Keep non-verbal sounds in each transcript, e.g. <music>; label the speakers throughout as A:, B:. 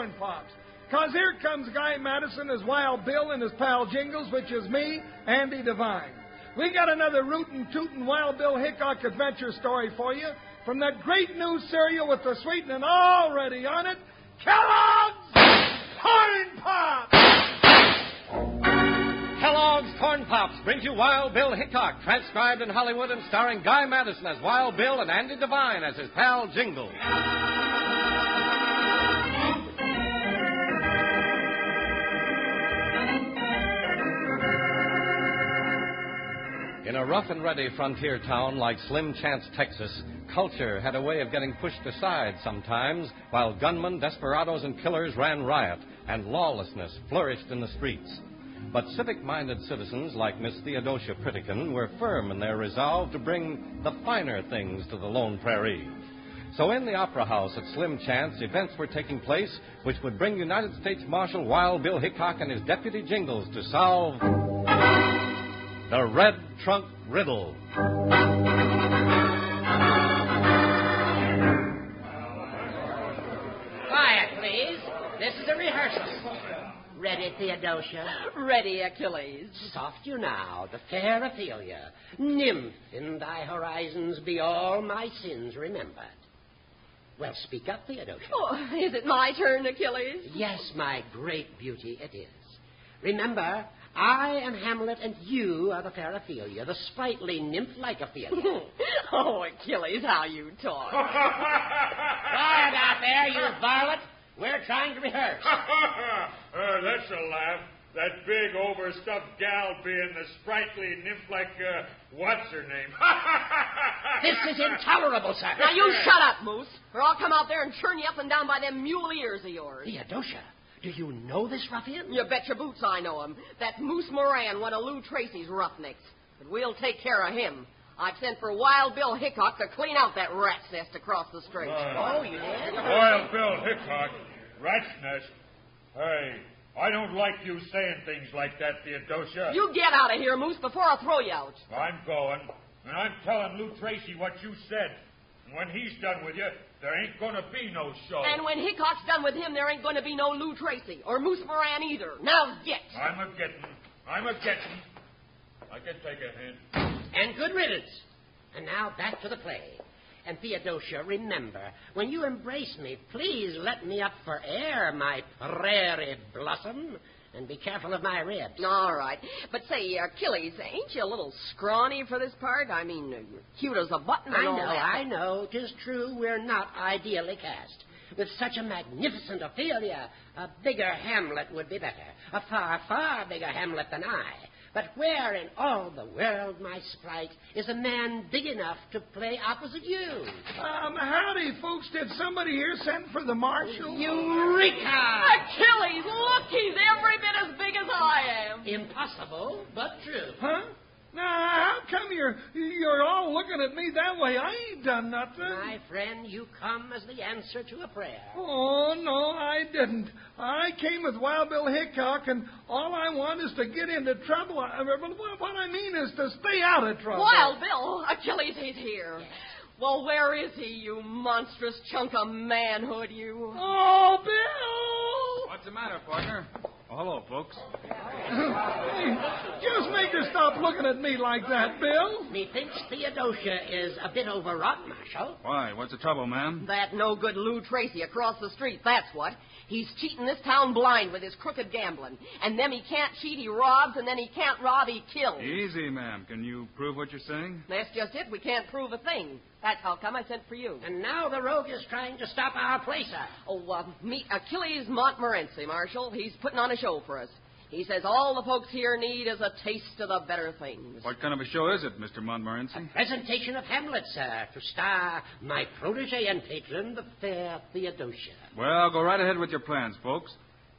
A: Corn Pops. Cause here comes Guy Madison as Wild Bill and his pal Jingles, which is me, Andy Devine. We got another rootin' tootin' Wild Bill Hickok adventure story for you from that great new cereal with the sweetening already on it, Kellogg's Corn Pops!
B: Kellogg's Corn Pops brings you Wild Bill Hickok, transcribed in Hollywood and starring Guy Madison as Wild Bill and Andy Devine as his pal Jingle. In a rough and ready frontier town like Slim Chance, Texas, culture had a way of getting pushed aside sometimes while gunmen, desperados, and killers ran riot and lawlessness flourished in the streets. But civic minded citizens like Miss Theodosia Pritikin were firm in their resolve to bring the finer things to the lone prairie. So in the Opera House at Slim Chance, events were taking place which would bring United States Marshal Wild Bill Hickok and his deputy Jingles to solve the Red Trunk Riddle.
C: Quiet, please. This is a rehearsal. Ready, Theodosia?
D: Ready, Achilles.
C: Soft you now, the fair Ophelia. Nymph in thy horizons be all my sins remembered. Well, speak up, Theodosia.
D: Oh, is it my turn, Achilles?
C: Yes, my great beauty, it is. Remember, I am Hamlet, and you are the fair Ophelia, the sprightly nymph-like Ophelia. <laughs>
D: oh, Achilles, how you talk. <laughs>
C: Quiet out there, you varlet. We're trying to rehearse. <laughs>
E: uh, that's a laugh. That big, overstuffed gal being the sprightly nymph like, uh, what's her name?
C: This is intolerable, sir.
D: now you shut up, Moose, or I'll come out there and turn you up and down by them mule ears of yours.
C: Theodosia, do you know this ruffian?
D: You bet your boots I know him. That's Moose Moran, one of Lou Tracy's roughnecks. But we'll take care of him. I've sent for Wild Bill Hickok to clean out that rat's nest across the street.
C: Oh, you did?
E: Wild Bill Hickok, rat's nest. Hey, I don't like you saying things like that, Theodosia.
D: You get out of here, Moose, before I throw you out.
E: I'm going, and I'm telling Lou Tracy what you said. And when he's done with you, there ain't gonna be no show.
D: And when Hickok's done with him, there ain't going to be no Lou Tracy or Moose Moran either. Now get.
E: I'm a getting. I'm a getting. I can take a hint.
C: And good riddance. And now back to the play. And Theodosia, remember, when you embrace me, please let me up for air, my prairie blossom. And be careful of my ribs.
D: All right. But say, Achilles, ain't you a little scrawny for this part? I mean, uh, cute as a button and
C: I
D: all
C: know. I know. Tis true we're not ideally cast. With such a magnificent Ophelia, a bigger Hamlet would be better. A far, far bigger Hamlet than I. But where in all the world, my sprite, is a man big enough to play opposite you?
A: Um, howdy, folks. Did somebody here send for the marshal?
C: Eureka!
D: Achilles, look, he's every bit as big as I am.
C: Impossible, but true.
A: Huh? Now, how come you're you're all looking at me that way? I ain't done nothing.
C: My friend, you come as the answer to a prayer.
A: Oh, no, I didn't. I came with Wild Bill Hickok, and all I want is to get into trouble. I, what, what I mean is to stay out of trouble.
D: Wild Bill, Achilles, he's here. Well, where is he, you monstrous chunk of manhood, you?
A: Oh, Bill!
F: What's the matter, partner? Oh, hello, folks.
A: Hey, just make her stop looking at me like that, Bill.
C: Methinks Theodosia is a bit overwrought, Marshal.
F: Why? What's the trouble, ma'am?
D: That no good Lou Tracy across the street, that's what. He's cheating this town blind with his crooked gambling. And then he can't cheat, he robs, and then he can't rob, he kills.
F: Easy, ma'am. Can you prove what you're saying?
D: That's just it. We can't prove a thing. That's how come I sent for you.
C: And now the rogue is trying to stop our placer.
D: Oh, uh, meet Achilles Montmorency, Marshal. He's putting on a show for us. He says all the folks here need is a taste of the better things.
F: What kind of a show is it, Mr. Montmorency?
C: A Presentation of Hamlet, sir, to star my protege and patron, the fair Theodosia.
F: Well, go right ahead with your plans, folks.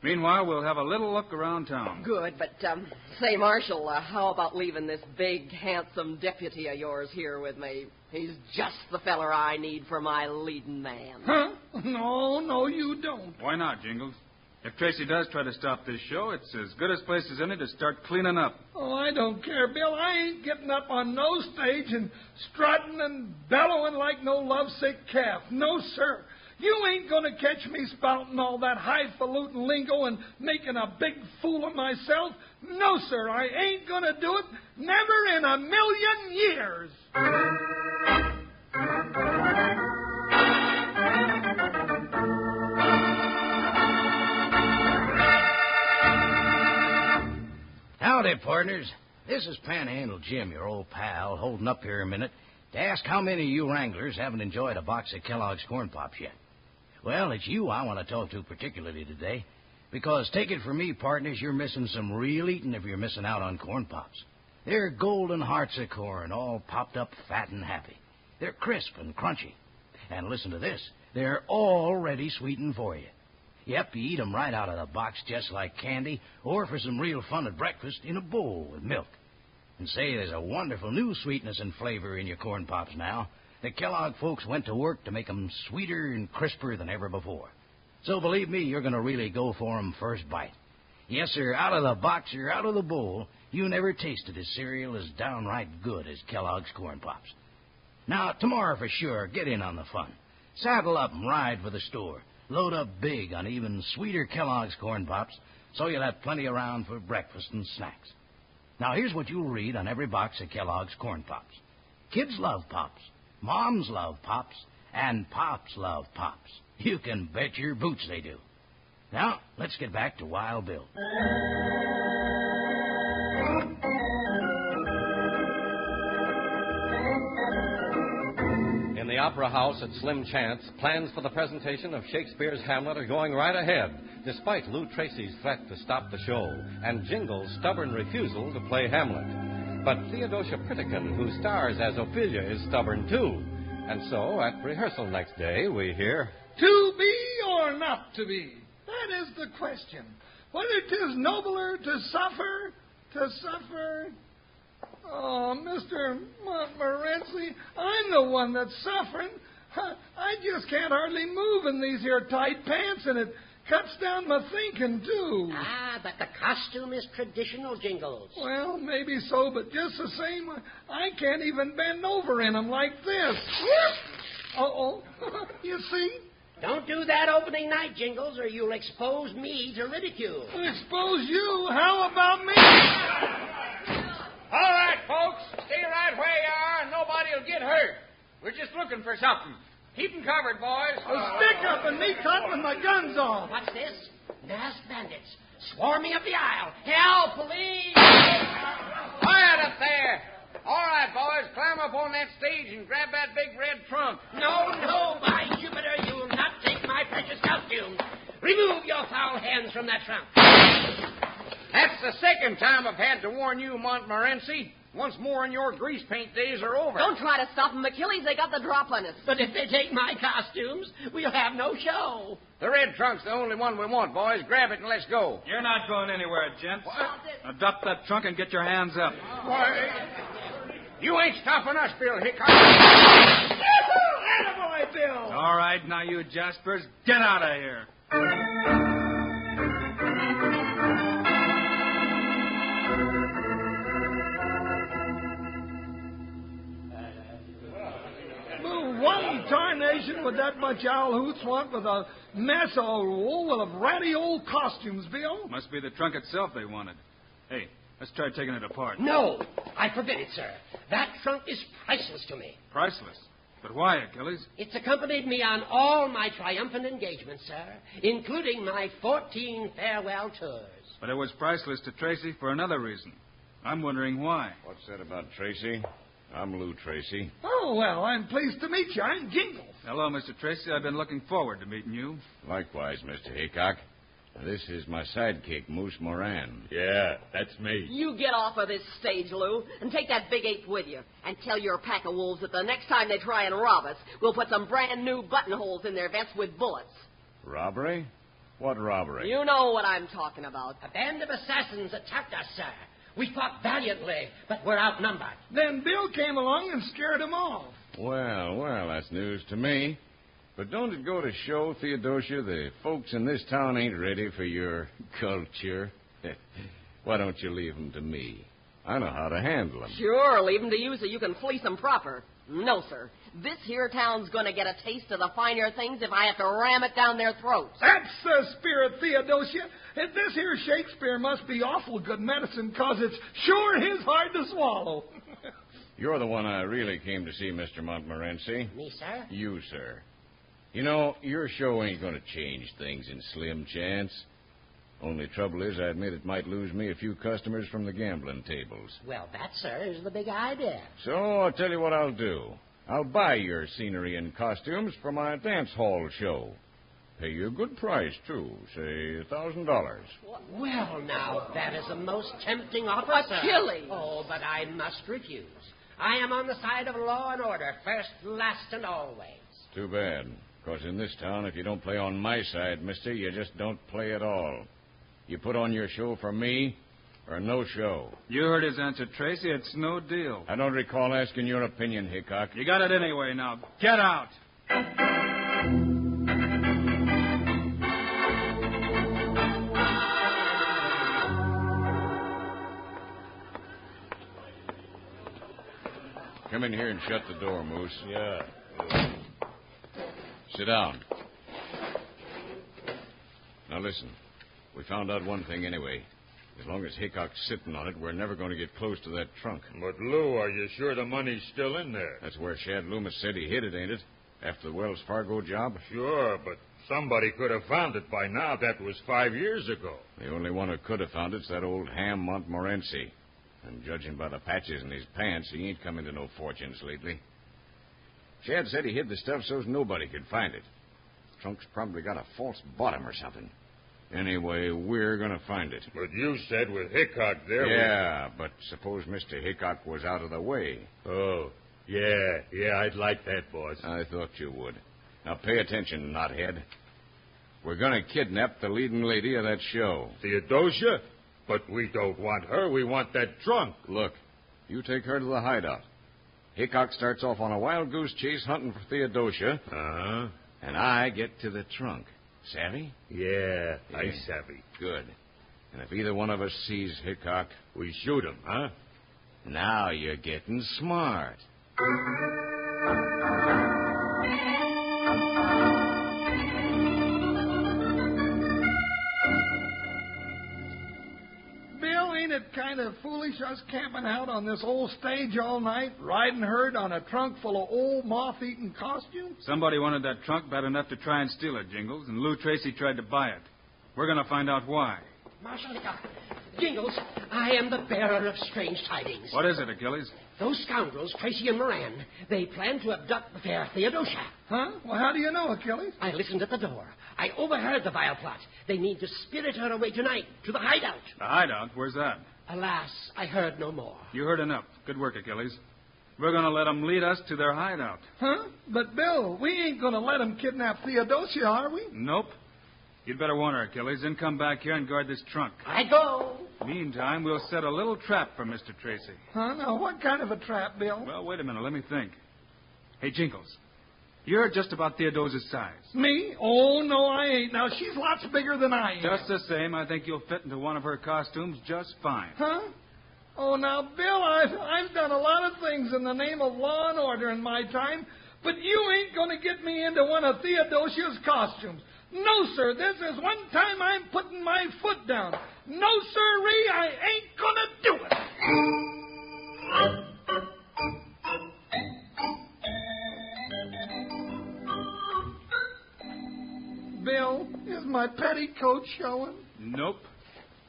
F: Meanwhile, we'll have a little look around town.
D: Good, but um, say, Marshal, uh, how about leaving this big, handsome deputy of yours here with me? He's just the feller I need for my leading man.
A: Huh? No, no, you don't.
F: Why not, Jingles? If Tracy does try to stop this show, it's as good a place as any to start cleaning up.
A: Oh, I don't care, Bill. I ain't getting up on no stage and strutting and bellowing like no lovesick calf. No, sir. You ain't going to catch me spouting all that highfalutin lingo and making a big fool of myself. No, sir, I ain't going to do it. Never in a million years.
G: Howdy, partners. This is Panhandle Jim, your old pal, holding up here a minute to ask how many of you wranglers haven't enjoyed a box of Kellogg's Corn Pops yet. Well, it's you I want to talk to particularly today, because take it from me, partners, you're missing some real eating if you're missing out on Corn Pops. They're golden hearts of corn, all popped up fat and happy. They're crisp and crunchy. And listen to this, they're already sweetened for you. Yep, you eat 'em right out of the box just like candy, or for some real fun at breakfast, in a bowl with milk. And say, there's a wonderful new sweetness and flavor in your corn pops now. The Kellogg folks went to work to make 'em sweeter and crisper than ever before. So believe me, you're going to really go for 'em first bite. Yes, sir, out of the box or out of the bowl, you never tasted a cereal as downright good as Kellogg's Corn Pops. Now, tomorrow for sure, get in on the fun. Saddle up and ride for the store. Load up big on even sweeter Kellogg's Corn Pops so you'll have plenty around for breakfast and snacks. Now, here's what you'll read on every box of Kellogg's Corn Pops. Kids love Pops. Moms love Pops. And Pops love Pops. You can bet your boots they do. Now, let's get back to Wild Bill.
B: In the Opera House at Slim Chance, plans for the presentation of Shakespeare's Hamlet are going right ahead, despite Lou Tracy's threat to stop the show and Jingle's stubborn refusal to play Hamlet. But Theodosia Pritikin, who stars as Ophelia, is stubborn too. And so, at rehearsal next day, we hear.
A: To be or not to be? That is the question. Whether 'tis nobler to suffer, to suffer. Oh, Mr. Montmorency, I'm the one that's suffering. I just can't hardly move in these here tight pants, and it cuts down my thinking, too.
C: Ah, but the costume is traditional, Jingles.
A: Well, maybe so, but just the same, I can't even bend over in 'em like this. Uh-oh. <laughs> you see?
C: Don't do that opening night, Jingles, or you'll expose me to ridicule.
A: Expose you? How about me?
H: All right, folks. Stay right where you are, and nobody'll get hurt. We're just looking for something. Keep 'em covered, boys.
A: A stick up and me caught with my guns on.
C: What's this? Masked bandits swarming up the aisle. Help, police!
H: Quiet up there. All right, boys, climb up on that stage and grab that big red trunk.
C: No, no, by Jupiter, you'll not take my precious costume. Remove your foul hands from that trunk.
H: That's the second time I've had to warn you, Montmorency. Once more and your grease paint days are over.
D: Don't try to stop them, Achilles. They got the drop on us.
C: But if they take my costumes, we'll have no show.
H: The red trunk's the only one we want, boys. Grab it and let's go.
F: You're not going anywhere, gents. Now drop that trunk and get your hands up.
H: Why, you ain't stopping us, Bill Hickok.
A: Attaboy, Bill!
F: All right, now you Jaspers, get out of here.
A: One tarnation would that bunch of owl hoots want with a mess of wool of ratty old costumes, Bill?
F: Must be the trunk itself they wanted. Hey, let's try taking it apart.
C: No, I forbid it, sir. That trunk is priceless to me.
F: Priceless. But why, Achilles?
C: It's accompanied me on all my triumphant engagements, sir, including my 14 farewell tours.
F: But it was priceless to Tracy for another reason. I'm wondering why.
I: What's that about Tracy? I'm Lou Tracy.
A: Oh, well, I'm pleased to meet you. I'm Jingles.
F: Hello, Mr. Tracy. I've been looking forward to meeting you.
I: Likewise, Mr. Hickok. This is my sidekick, Moose Moran.
E: Yeah, that's me.
D: You get off of this stage, Lou, and take that big ape with you. And tell your pack of wolves that the next time they try and rob us, we'll put some brand new buttonholes in their vests with bullets.
I: Robbery? What robbery?
D: You know what I'm talking about.
C: A band of assassins attacked us, sir. We fought valiantly, but we're outnumbered.
A: Then Bill came along and scared them off.
I: Well, well, that's news to me. But don't it go to show, Theodosia, the folks in this town ain't ready for your culture? <laughs> Why don't you leave 'em to me? I know how to handle 'em.
D: Sure, leave 'em to you so you can fleece 'em proper. No, sir. This here town's going to get a taste of the finer things if I have to ram it down their throats.
A: That's the spirit, Theodosia. And this here Shakespeare must be awful good medicine, 'cause it's sure his hard to swallow. <laughs>
I: You're the one I really came to see, Mr. Montmorency.
C: Me, sir?
I: You, sir. You know, your show ain't going to change things in slim chance. Only trouble is, I admit it might lose me a few customers from the gambling tables.
C: Well, that, sir, is the big idea.
I: So I'll tell you what I'll do. I'll buy your scenery and costumes for my dance hall show. Pay you a good price, too. Say a thousand dollars.
C: Well, now, that is a most tempting offer, sir.
D: Achilles.
C: Oh, but I must refuse. I am on the side of law and order, first, last, and always.
I: Too bad. Because in this town, if you don't play on my side, mister, you just don't play at all. You put on your show for me, or no show.
F: You heard his answer, Tracy. It's no deal.
I: I don't recall asking your opinion, Hickok.
F: You got it anyway now. Get out.
I: Come in here and shut the door, Moose.
E: Yeah.
I: Sit down. Now listen. We found out one thing anyway. As long as Hickok's sitting on it, we're never going to get close to that trunk.
E: But, Lou, are you sure the money's still in there?
I: That's where Shad Loomis said he hid it, ain't it? After the Wells Fargo job?
E: Sure, but somebody could have found it by now. That was five years ago.
I: The only one who could have found it's that old ham Montmorency. And judging by the patches in his pants, he ain't come into no fortunes lately. Shad said he hid the stuff so's nobody could find it. The Trunk's probably got a false bottom or something. Anyway, we're going to find it.
E: But you said with Hickok there. we-
I: Yeah, but suppose Mr. Hickok was out of the way.
E: Oh, yeah, yeah, I'd like that, boss.
I: I thought you would. Now pay attention, knothead. We're going to kidnap the leading lady of that show.
E: Theodosia? But we don't want her. We want that trunk.
I: Look, you take her to the hideout. Hickok starts off on a wild goose chase hunting for Theodosia,
E: Uh huh.
I: and I get to the trunk. Savvy?
E: Yeah, I
I: Yeah.
E: savvy.
I: Good. And if either one of us sees Hickok,
E: We shoot him, huh?
I: now you're getting smart.
A: Kind of foolish us camping out on this old stage all night, riding herd on a trunk full of old moth-eaten costumes?
F: Somebody wanted that trunk bad enough to try and steal it, Jingles, and Lou Tracy tried to buy it. We're going to find out why.
C: Marshal Hickok, Jingles, I am the bearer of strange tidings.
F: What is it, Achilles?
C: Those scoundrels, Tracy and Moran, they plan to abduct the fair Theodosia.
A: Huh? Well, how do you know, Achilles?
C: I listened at the door. I overheard the vile plot. They mean to spirit her away tonight to the hideout.
F: The hideout? Where's that?
C: Alas, I heard no more.
F: You heard enough. Good work, Achilles. We're going to let them lead us to their hideout.
A: Huh? But, Bill, we ain't going to let them kidnap Theodosia, are we?
F: Nope. You'd better warn her, Achilles, then come back here and guard this trunk.
C: I go.
F: Meantime, we'll set a little trap for Mr. Tracy.
A: Huh? Now, what kind of a trap, Bill?
F: Well, wait a minute. Let me think. Hey, Jingles, you're just about Theodosia's size.
A: Me? Oh, no, I ain't. Now, she's lots bigger than I am.
F: Just the same, I think you'll fit into one of her costumes just fine.
A: Huh? Oh, now, Bill, I've, I've done a lot of things in the name of law and order in my time, but you ain't going to get me into one of Theodosia's costumes. No, sir, this is one time I'm putting my foot down. No, sirree, I ain't to do it. Bill, is my petticoat showing?
F: Nope.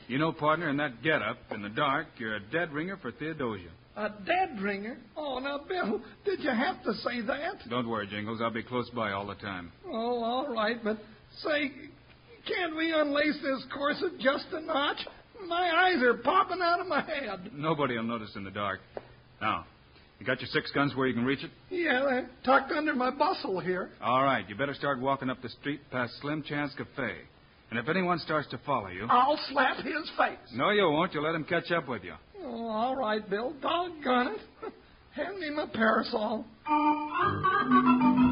F: You know, partner, in that get-up, in the dark, you're a dead ringer for Theodosia.
A: A dead ringer? Oh, now, Bill, did you have to say that?
F: Don't worry, Jingles. I'll be close by all the time.
A: Oh, all right, but say, can't we unlace this corset just a notch? My eyes are popping out of my head.
F: Nobody will notice in the dark. Now, you got your six guns where you can reach it?
A: Yeah, they're tucked under my bustle here.
F: All right, you better start walking up the street past Slim Chance Cafe. And if anyone starts to follow you.
A: I'll slap his face.
F: No, you won't. You'll let him catch up with you.
A: Oh, all right, Bill. Doggone it. <laughs> Hand me my parasol. <laughs>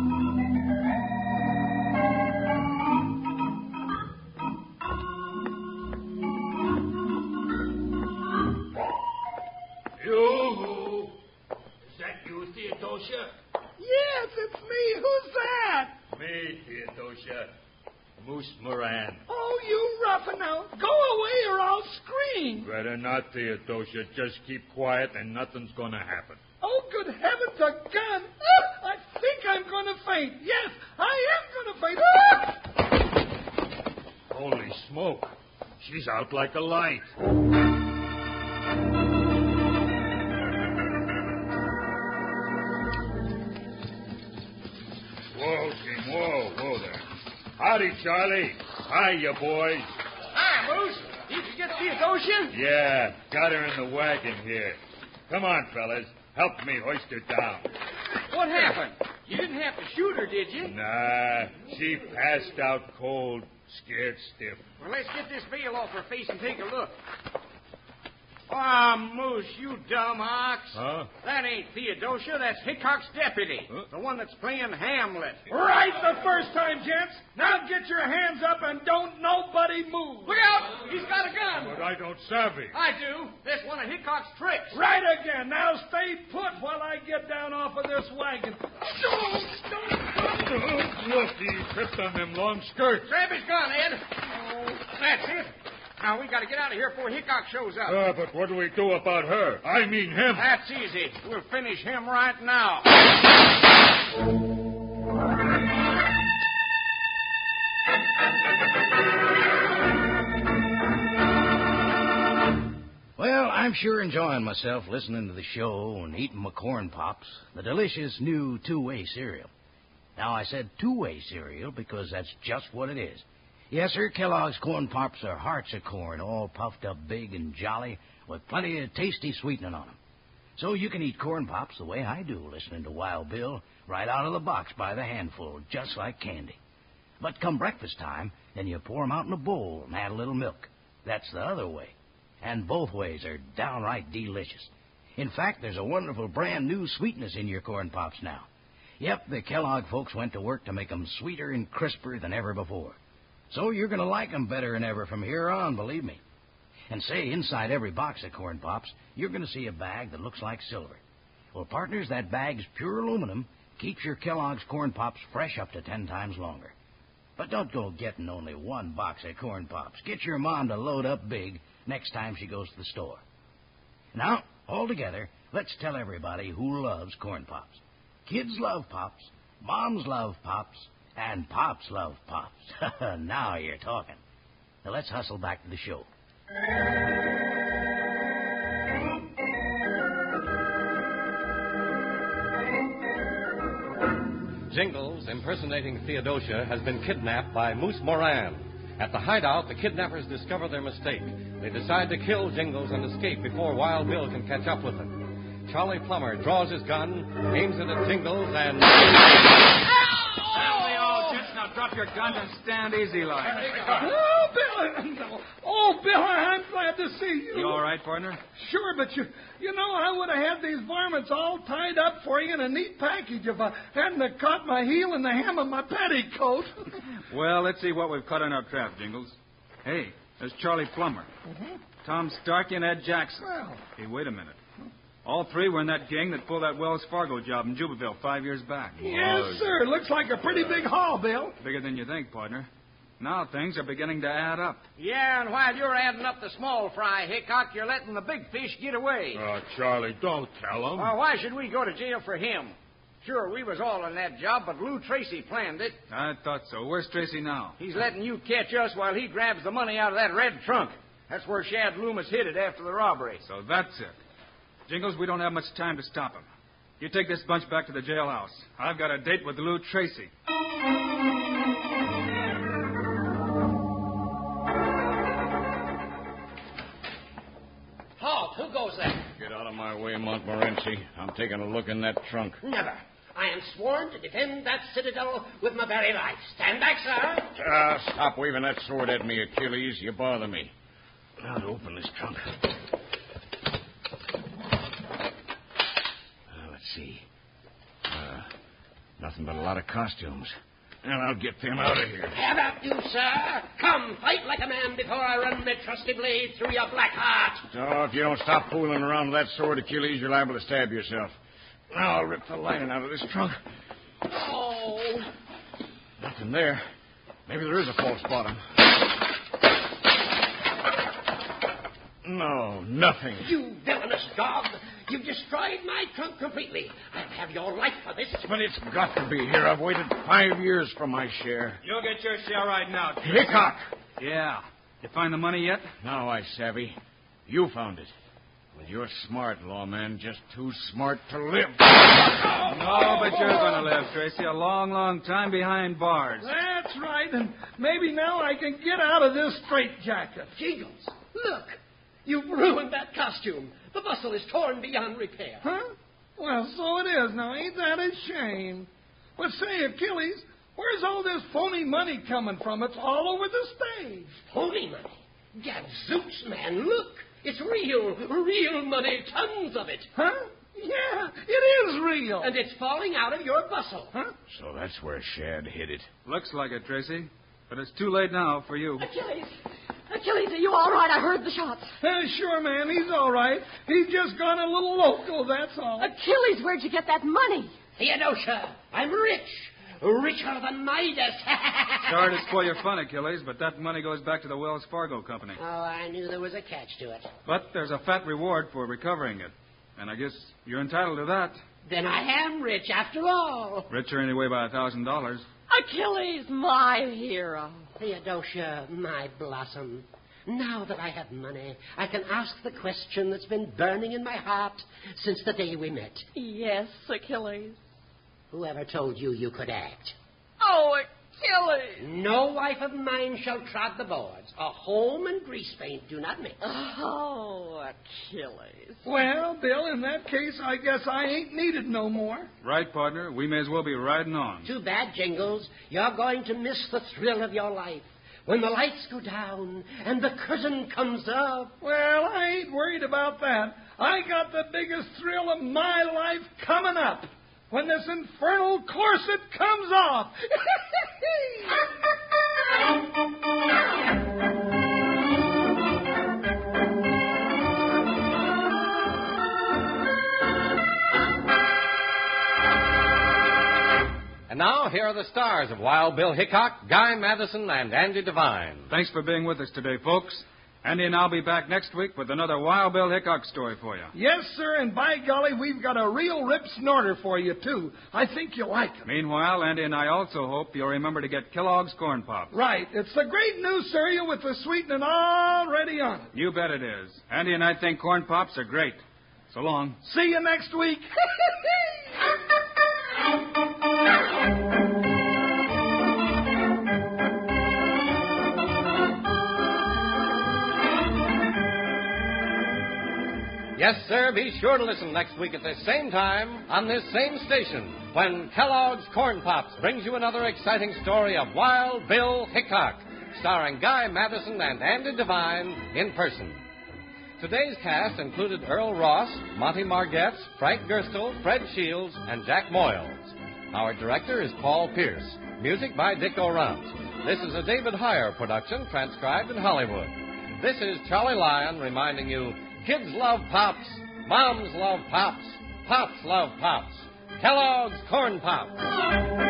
E: Moose Moran.
A: Oh, you roughing out. Go away or I'll scream.
E: Better not, Theodosia. Just keep quiet and nothing's going to happen.
A: Oh, good heavens, a gun. Ah, I think I'm going to faint. Yes, I am going to faint. Ah!
E: Holy smoke. She's out like a light. Howdy, Charlie. Hi, you boys.
H: Hi, Moose. Did you get Theodosia?
E: Yeah, got her in the wagon here. Come on, fellas. Help me hoist her down.
H: What happened? You didn't have to shoot her, did you?
E: Nah, she passed out cold, scared stiff.
H: Well, let's get this veil off her face and take a look. Ah, Moose, you dumb ox.
E: Huh?
H: That ain't Theodosia. That's Hickok's deputy. The one that's playing Hamlet.
A: Right the first time, gents. Now get your hands up and don't nobody move.
H: Look out! He's got a gun.
E: But I don't savvy.
H: I do. That's one of Hickok's tricks.
A: Right again. Now stay put while I get down off of this wagon. Don't, don't,
E: Look, he tripped on them long skirts.
H: Grab his gun, Ed. That's it. Now, we got to get out of here before Hickok shows up.
E: Uh, but what do we do about her? I mean him.
H: That's easy. We'll finish him right now.
G: Well, I'm sure enjoying myself listening to the show and eating my corn pops, the delicious new two way cereal. Now, I said two way cereal because that's just what it is. Yes, sir, Kellogg's Corn Pops are hearts of corn, all puffed up big and jolly, with plenty of tasty sweetening on 'em. So you can eat corn pops the way I do, listening to Wild Bill, right out of the box by the handful, just like candy. But come breakfast time, then you pour 'em out in a bowl and add a little milk. That's the other way. And both ways are downright delicious. In fact, there's a wonderful brand new sweetness in your corn pops now. Yep, the Kellogg folks went to work to make 'em sweeter and crisper than ever before. So you're going to like 'em better than ever from here on, believe me. And say, inside every box of corn pops, you're going to see a bag that looks like silver. Well, partners, that bag's pure aluminum, keeps your Kellogg's corn pops fresh up to ten times longer. But don't go getting only one box of corn pops. Get your mom to load up big next time she goes to the store. Now, all together, let's tell everybody who loves corn pops. Kids love pops, moms love pops, and Pops love Pops. <laughs> now you're talking. Now let's hustle back to the show.
B: Jingles, impersonating Theodosia, has been kidnapped by Moose Moran. At the hideout, the kidnappers discover their mistake. They decide to kill Jingles and escape before Wild Bill can catch up with them. Charlie Plummer draws his gun, aims it at Jingles, and. Ah!
F: Family, all gents, now drop your guns and stand easy like.
A: Oh, Bill! Oh, Bill, I'm glad to see you.
F: You all right, partner?
A: Sure, but you, you know, I would have had these varmints all tied up for you in a neat package if I hadn't have caught my heel in the hem of my petticoat. <laughs>
F: Well, let's see what we've caught in our trap, Jingles. Hey, there's Charlie Plummer, Tom Starkey, and Ed Jackson.
A: Well.
F: Hey, wait a minute. All three were in that gang that pulled that Wells Fargo job in Jubaville five years back.
A: Yes, sir. Looks like a pretty big haul, Bill.
F: Bigger than you think, partner. Now things are beginning to add up.
H: Yeah, and while you're adding up the small fry, Hickok, you're letting the big fish get away.
E: Oh, Charlie, don't tell him.
H: Well, why should we go to jail for him? Sure, we was all in that job, but Lou Tracy planned it.
F: I thought so. Where's Tracy now?
H: He's letting you catch us while he grabs the money out of that red trunk. That's where Shad Loomis hid it after the robbery.
F: So that's it. Jingles, we don't have much time to stop him. You take this bunch back to the jailhouse. I've got a date with Lou Tracy.
C: Halt! Who goes there?
I: Get out of my way, Montmorency. I'm taking a look in that trunk.
C: Never. I am sworn to defend that citadel with my very life. Stand back, sir.
I: Ah, stop waving that sword at me, Achilles. You bother me. Now to open this trunk. Uh, let's see. Uh, nothing but a lot of costumes. And I'll get them out of here.
C: Have at you, sir. Come, fight like a man before I run my trusty blade through your black heart.
I: Oh, if you don't stop fooling around with that sword, Achilles, you're liable to stab yourself. Now I'll rip the lining out of this trunk.
C: Oh,
I: Nothing there. Maybe there is a false bottom. No, nothing.
C: you villainous dog. You've destroyed my trunk completely. I'll have your life for this.
I: But it's got to be here. I've waited five years for my share.
F: You'll get your share right now.
I: Hickok!
F: Yeah. You find the money yet?
I: Now I savvy. You found it. Well, you're smart, lawman. Just too smart to live.
F: No, but you're going to live, Tracy. A long, long time behind bars.
A: That's right, and maybe now I can get out of this straitjacket.
C: Jingles, look. You've ruined that costume. The bustle is torn beyond repair.
A: Huh? Well, so it is. Now, ain't that a shame? But say, Achilles, where's all this phony money coming from? It's all over the stage.
C: Phony money. Gadzooks, man, look. It's real, real money, tons of it.
A: Huh? Yeah, it is real.
C: And it's falling out of your bustle.
A: Huh?
I: So that's where Shad hid it.
F: Looks like it, Tracy. But it's too late now for you.
D: Achilles. Achilles, are you all right? I heard the shots.
A: Uh, sure, ma'am, he's all right. He's just gone a little loco, that's all.
D: Achilles, where'd you get that money?
C: Theodosia, I'm rich. Richer than Midas. <laughs>
F: Sorry to spoil your fun, Achilles, but that money goes back to the Wells Fargo Company.
C: Oh, I knew there was a catch to it.
F: But there's a fat reward for recovering it. And I guess you're entitled to that.
C: Then I am rich after all.
F: Richer anyway by a thousand dollars.
D: Achilles, my hero.
C: Theodosia, my blossom. Now that I have money, I can ask the question that's been burning in my heart since the day we met.
D: Yes, Achilles.
C: Whoever told you you could act?
D: Oh, Achilles.
C: No wife of mine shall trod the boards. A home and grease paint do not mix.
D: Oh, Achilles.
A: Well, Bill, in that case, I guess I ain't needed no more.
F: Right, partner? We may as well be riding on.
C: Too bad, Jingles. You're going to miss the thrill of your life. When the lights go down and the curtain comes up.
A: Well, I ain't worried about that. I got the biggest thrill of my life coming up when this infernal corset comes off.
B: And now, here are the stars of Wild Bill Hickok, Guy Madison, and Andy Devine.
F: Thanks for being with us today, folks. Andy and I'll be back next week with another Wild Bill Hickok story for you.
A: yes, sir, and by golly, we've got a real rip snorter for you, too. I think you'll like it.
F: Meanwhile, Andy and I also hope you'll remember to get Kellogg's Corn Pops.
A: Right. It's the great new cereal with the sweetening already on it.
F: You bet it is. Andy and I think Corn Pops are great. So long.
A: See you next week. <laughs>
B: Yes, sir. Be sure to listen next week at this same time on this same station when Kellogg's Corn Pops brings you another exciting story of Wild Bill Hickok, starring Guy Madison and Andy Devine in person. Today's cast included Earl Ross, Monty Margetts, Frank Gerstle, Fred Shields, and Jack Moyles. Our director is Paul Pierce. Music by Dick Aurandt. This is a David Heyer production transcribed in Hollywood. This is Charlie Lyon reminding you kids love pops, moms love pops, pops love pops. Kellogg's Corn Pops.